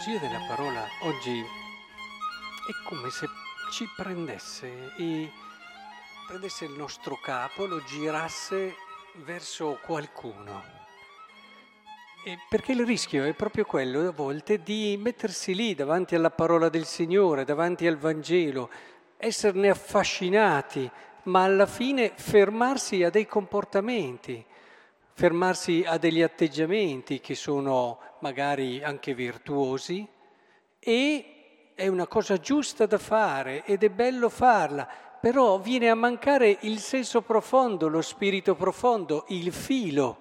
teologia della parola oggi è come se ci prendesse e prendesse il nostro capo, lo girasse verso qualcuno. E perché il rischio è proprio quello a volte di mettersi lì davanti alla parola del Signore, davanti al Vangelo, esserne affascinati, ma alla fine fermarsi a dei comportamenti, fermarsi a degli atteggiamenti che sono magari anche virtuosi e è una cosa giusta da fare ed è bello farla, però viene a mancare il senso profondo, lo spirito profondo, il filo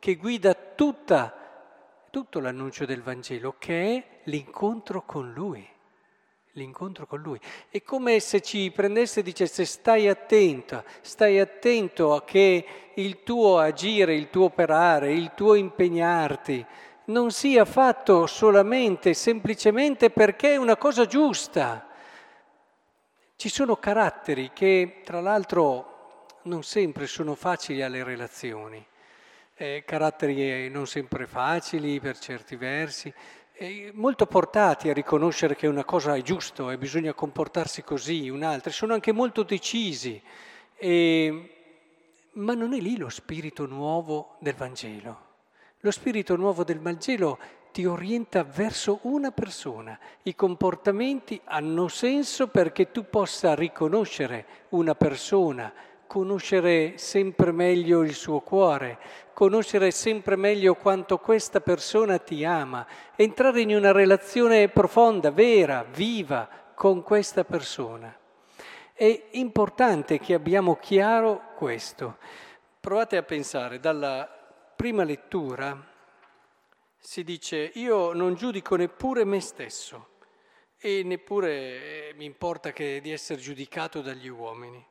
che guida tutta, tutto l'annuncio del Vangelo, che è l'incontro con Lui l'incontro con Lui. È come se ci prendesse e dicesse stai attento, stai attento a che il tuo agire, il tuo operare, il tuo impegnarti non sia fatto solamente, semplicemente perché è una cosa giusta. Ci sono caratteri che tra l'altro non sempre sono facili alle relazioni, eh, caratteri non sempre facili per certi versi, molto portati a riconoscere che una cosa è giusto e bisogna comportarsi così, un'altra, sono anche molto decisi, e, ma non è lì lo spirito nuovo del Vangelo. Lo spirito nuovo del Vangelo ti orienta verso una persona. I comportamenti hanno senso perché tu possa riconoscere una persona, conoscere sempre meglio il suo cuore, conoscere sempre meglio quanto questa persona ti ama, entrare in una relazione profonda, vera, viva con questa persona. È importante che abbiamo chiaro questo. Provate a pensare, dalla prima lettura si dice io non giudico neppure me stesso e neppure eh, mi importa di essere giudicato dagli uomini.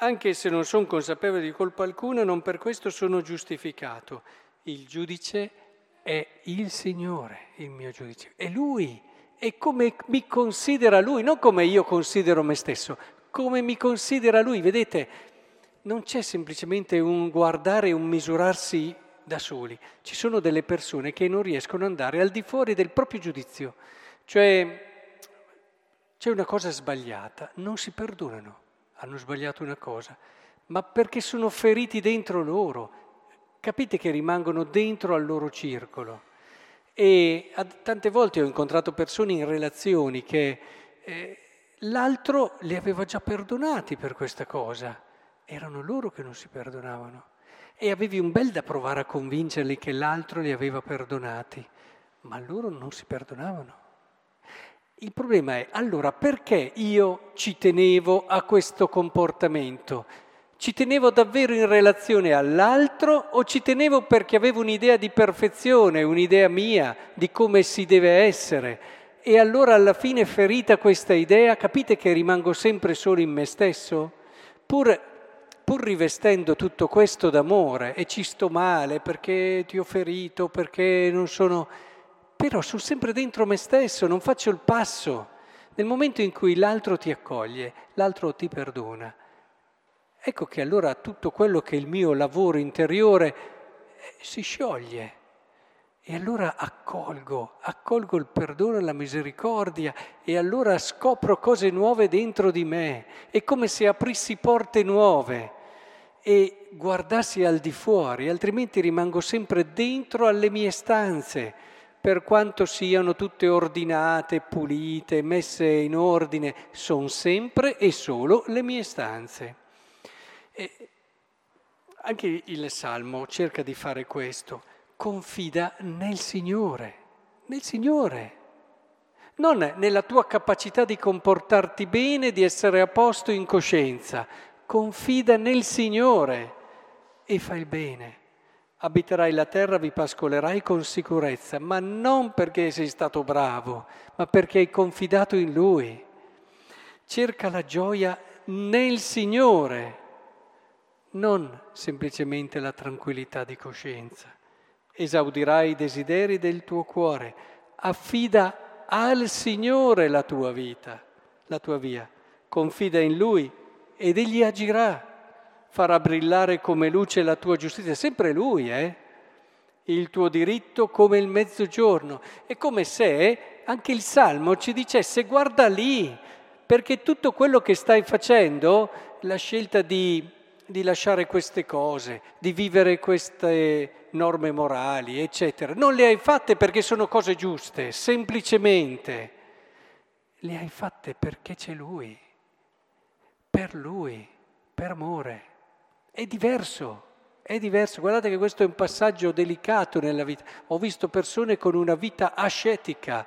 Anche se non sono consapevole di colpa alcuna, non per questo sono giustificato. Il giudice è il Signore, il mio giudice. È Lui. E come mi considera Lui, non come io considero me stesso, come mi considera Lui. Vedete, non c'è semplicemente un guardare un misurarsi da soli. Ci sono delle persone che non riescono ad andare al di fuori del proprio giudizio. Cioè, c'è una cosa sbagliata, non si perdonano hanno sbagliato una cosa, ma perché sono feriti dentro loro. Capite che rimangono dentro al loro circolo. E tante volte ho incontrato persone in relazioni che eh, l'altro li aveva già perdonati per questa cosa. Erano loro che non si perdonavano. E avevi un bel da provare a convincerli che l'altro li aveva perdonati, ma loro non si perdonavano. Il problema è allora perché io ci tenevo a questo comportamento? Ci tenevo davvero in relazione all'altro o ci tenevo perché avevo un'idea di perfezione, un'idea mia di come si deve essere? E allora alla fine ferita questa idea, capite che rimango sempre solo in me stesso? Pur, pur rivestendo tutto questo d'amore e ci sto male perché ti ho ferito, perché non sono però sono sempre dentro me stesso, non faccio il passo. Nel momento in cui l'altro ti accoglie, l'altro ti perdona, ecco che allora tutto quello che è il mio lavoro interiore eh, si scioglie. E allora accolgo, accolgo il perdono e la misericordia e allora scopro cose nuove dentro di me. È come se aprissi porte nuove e guardassi al di fuori, altrimenti rimango sempre dentro alle mie stanze per quanto siano tutte ordinate, pulite, messe in ordine, sono sempre e solo le mie stanze. E anche il Salmo cerca di fare questo, confida nel Signore, nel Signore, non nella tua capacità di comportarti bene, di essere a posto in coscienza, confida nel Signore e fai il bene abiterai la terra, vi pascolerai con sicurezza, ma non perché sei stato bravo, ma perché hai confidato in Lui. Cerca la gioia nel Signore, non semplicemente la tranquillità di coscienza. Esaudirai i desideri del tuo cuore, affida al Signore la tua vita, la tua via, confida in Lui ed Egli agirà farà brillare come luce la tua giustizia, sempre Lui, eh? il tuo diritto come il mezzogiorno. È come se anche il Salmo ci dicesse guarda lì, perché tutto quello che stai facendo, la scelta di, di lasciare queste cose, di vivere queste norme morali, eccetera, non le hai fatte perché sono cose giuste, semplicemente le hai fatte perché c'è Lui, per Lui, per amore. È diverso. È diverso, guardate che questo è un passaggio delicato nella vita. Ho visto persone con una vita ascetica,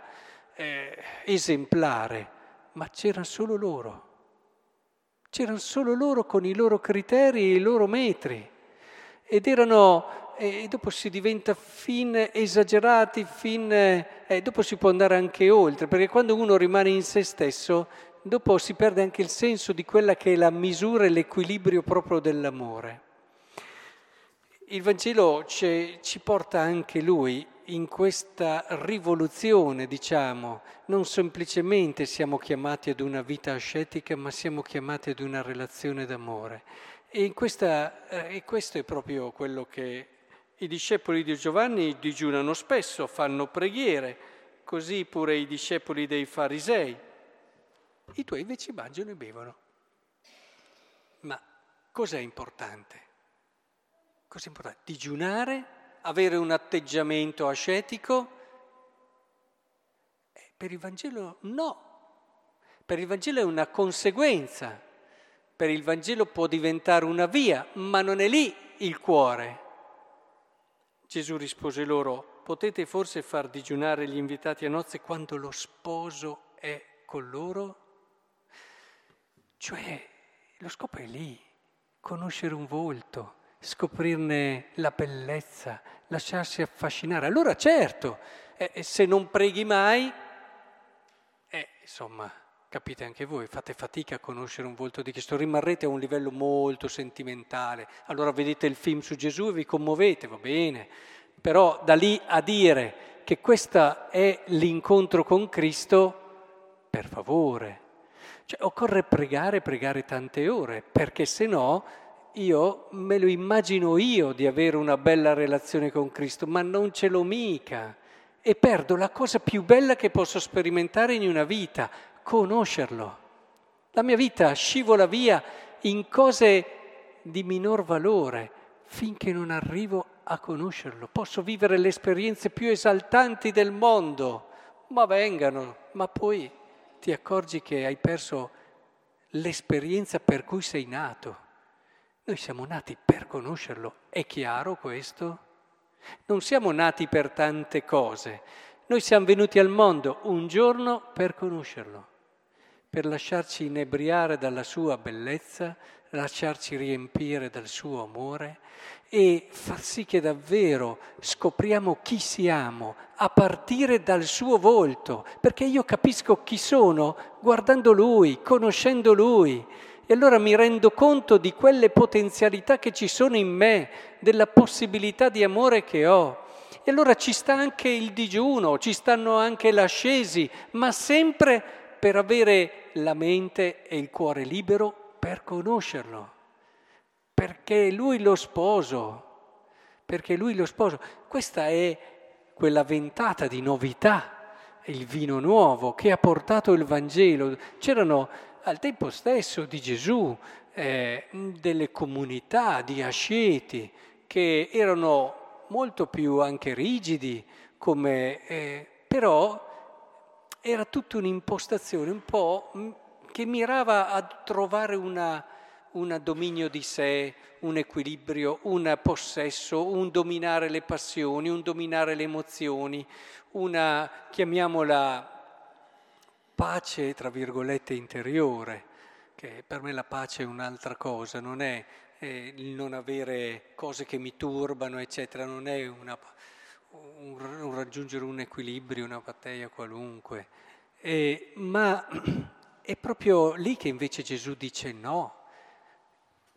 eh, esemplare, ma c'erano solo loro. C'erano solo loro con i loro criteri e i loro metri. Ed erano, e dopo si diventa fin esagerati, fin, eh, dopo si può andare anche oltre, perché quando uno rimane in se stesso, dopo si perde anche il senso di quella che è la misura e l'equilibrio proprio dell'amore. Il Vangelo ci, ci porta anche lui in questa rivoluzione, diciamo, non semplicemente siamo chiamati ad una vita ascetica, ma siamo chiamati ad una relazione d'amore. E, questa, eh, e questo è proprio quello che i discepoli di Giovanni digiunano spesso, fanno preghiere, così pure i discepoli dei farisei. I tuoi invece mangiano e bevono. Ma cos'è importante? Cosa importante? Digiunare, avere un atteggiamento ascetico? Eh, per il Vangelo no. Per il Vangelo è una conseguenza. Per il Vangelo può diventare una via, ma non è lì il cuore. Gesù rispose loro, potete forse far digiunare gli invitati a nozze quando lo sposo è con loro? Cioè, lo scopo è lì, conoscere un volto, scoprirne la bellezza, lasciarsi affascinare. Allora certo, eh, se non preghi mai, eh, insomma, capite anche voi, fate fatica a conoscere un volto di Cristo, rimarrete a un livello molto sentimentale. Allora vedete il film su Gesù e vi commuovete, va bene, però da lì a dire che questo è l'incontro con Cristo, per favore. Cioè, occorre pregare, pregare tante ore, perché se no io me lo immagino io di avere una bella relazione con Cristo, ma non ce l'ho mica. E perdo la cosa più bella che posso sperimentare in una vita, conoscerlo. La mia vita scivola via in cose di minor valore finché non arrivo a conoscerlo. Posso vivere le esperienze più esaltanti del mondo, ma vengano, ma poi ti accorgi che hai perso l'esperienza per cui sei nato. Noi siamo nati per conoscerlo, è chiaro questo? Non siamo nati per tante cose, noi siamo venuti al mondo un giorno per conoscerlo, per lasciarci inebriare dalla sua bellezza, lasciarci riempire dal suo amore e far sì che davvero scopriamo chi siamo a partire dal suo volto, perché io capisco chi sono guardando lui, conoscendo lui e allora mi rendo conto di quelle potenzialità che ci sono in me, della possibilità di amore che ho. E allora ci sta anche il digiuno, ci stanno anche l'ascesi, ma sempre per avere la mente e il cuore libero per conoscerlo. Perché lui lo sposo, perché lui lo sposo. Questa è quella ventata di novità, il vino nuovo che ha portato il Vangelo. C'erano al tempo stesso di Gesù eh, delle comunità di asceti che erano molto più anche rigidi, come, eh, però era tutta un'impostazione un po' che mirava a trovare un dominio di sé, un equilibrio, un possesso, un dominare le passioni, un dominare le emozioni, una, chiamiamola, pace, tra virgolette, interiore, che per me la pace è un'altra cosa, non è il non avere cose che mi turbano, eccetera, non è una, un, un, raggiungere un equilibrio, una battaglia qualunque, eh, ma è proprio lì che invece Gesù dice no,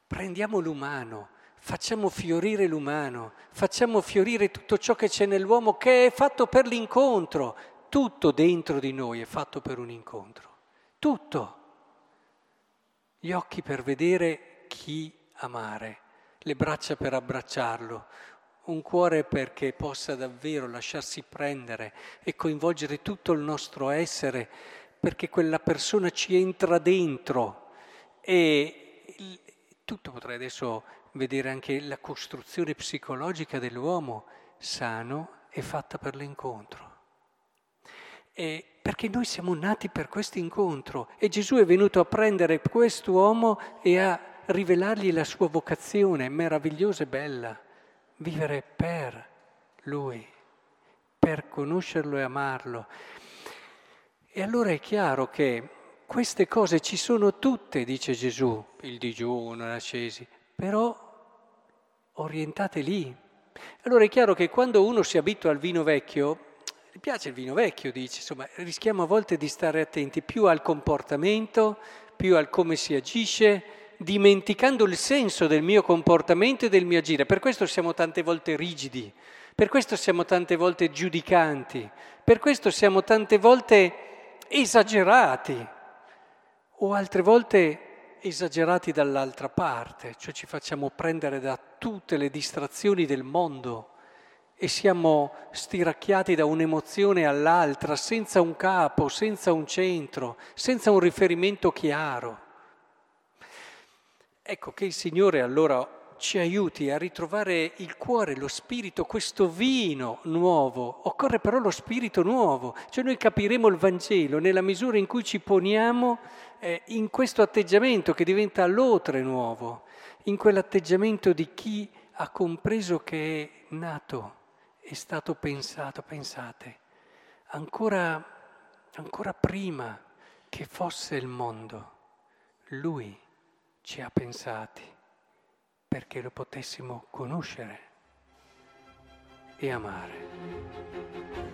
prendiamo l'umano, facciamo fiorire l'umano, facciamo fiorire tutto ciò che c'è nell'uomo che è fatto per l'incontro, tutto dentro di noi è fatto per un incontro, tutto. Gli occhi per vedere chi amare, le braccia per abbracciarlo, un cuore perché possa davvero lasciarsi prendere e coinvolgere tutto il nostro essere, perché quella persona ci entra dentro e tutto potrei adesso vedere anche la costruzione psicologica dell'uomo sano è fatta per l'incontro. E perché noi siamo nati per questo incontro e Gesù è venuto a prendere quest'uomo e a rivelargli la sua vocazione meravigliosa e bella, vivere per lui, per conoscerlo e amarlo. E allora è chiaro che queste cose ci sono tutte, dice Gesù, il digiuno, l'ascesi, però orientate lì. Allora è chiaro che quando uno si abitua al vino vecchio, gli piace il vino vecchio, dice, insomma, rischiamo a volte di stare attenti più al comportamento, più al come si agisce, dimenticando il senso del mio comportamento e del mio agire. Per questo siamo tante volte rigidi, per questo siamo tante volte giudicanti, per questo siamo tante volte esagerati o altre volte esagerati dall'altra parte, cioè ci facciamo prendere da tutte le distrazioni del mondo e siamo stiracchiati da un'emozione all'altra, senza un capo, senza un centro, senza un riferimento chiaro. Ecco che il Signore allora ci aiuti a ritrovare il cuore, lo spirito, questo vino nuovo. Occorre però lo spirito nuovo, cioè noi capiremo il Vangelo nella misura in cui ci poniamo eh, in questo atteggiamento che diventa l'otre nuovo, in quell'atteggiamento di chi ha compreso che è nato è stato pensato, pensate, ancora, ancora prima che fosse il mondo, lui ci ha pensati perché lo potessimo conoscere e amare.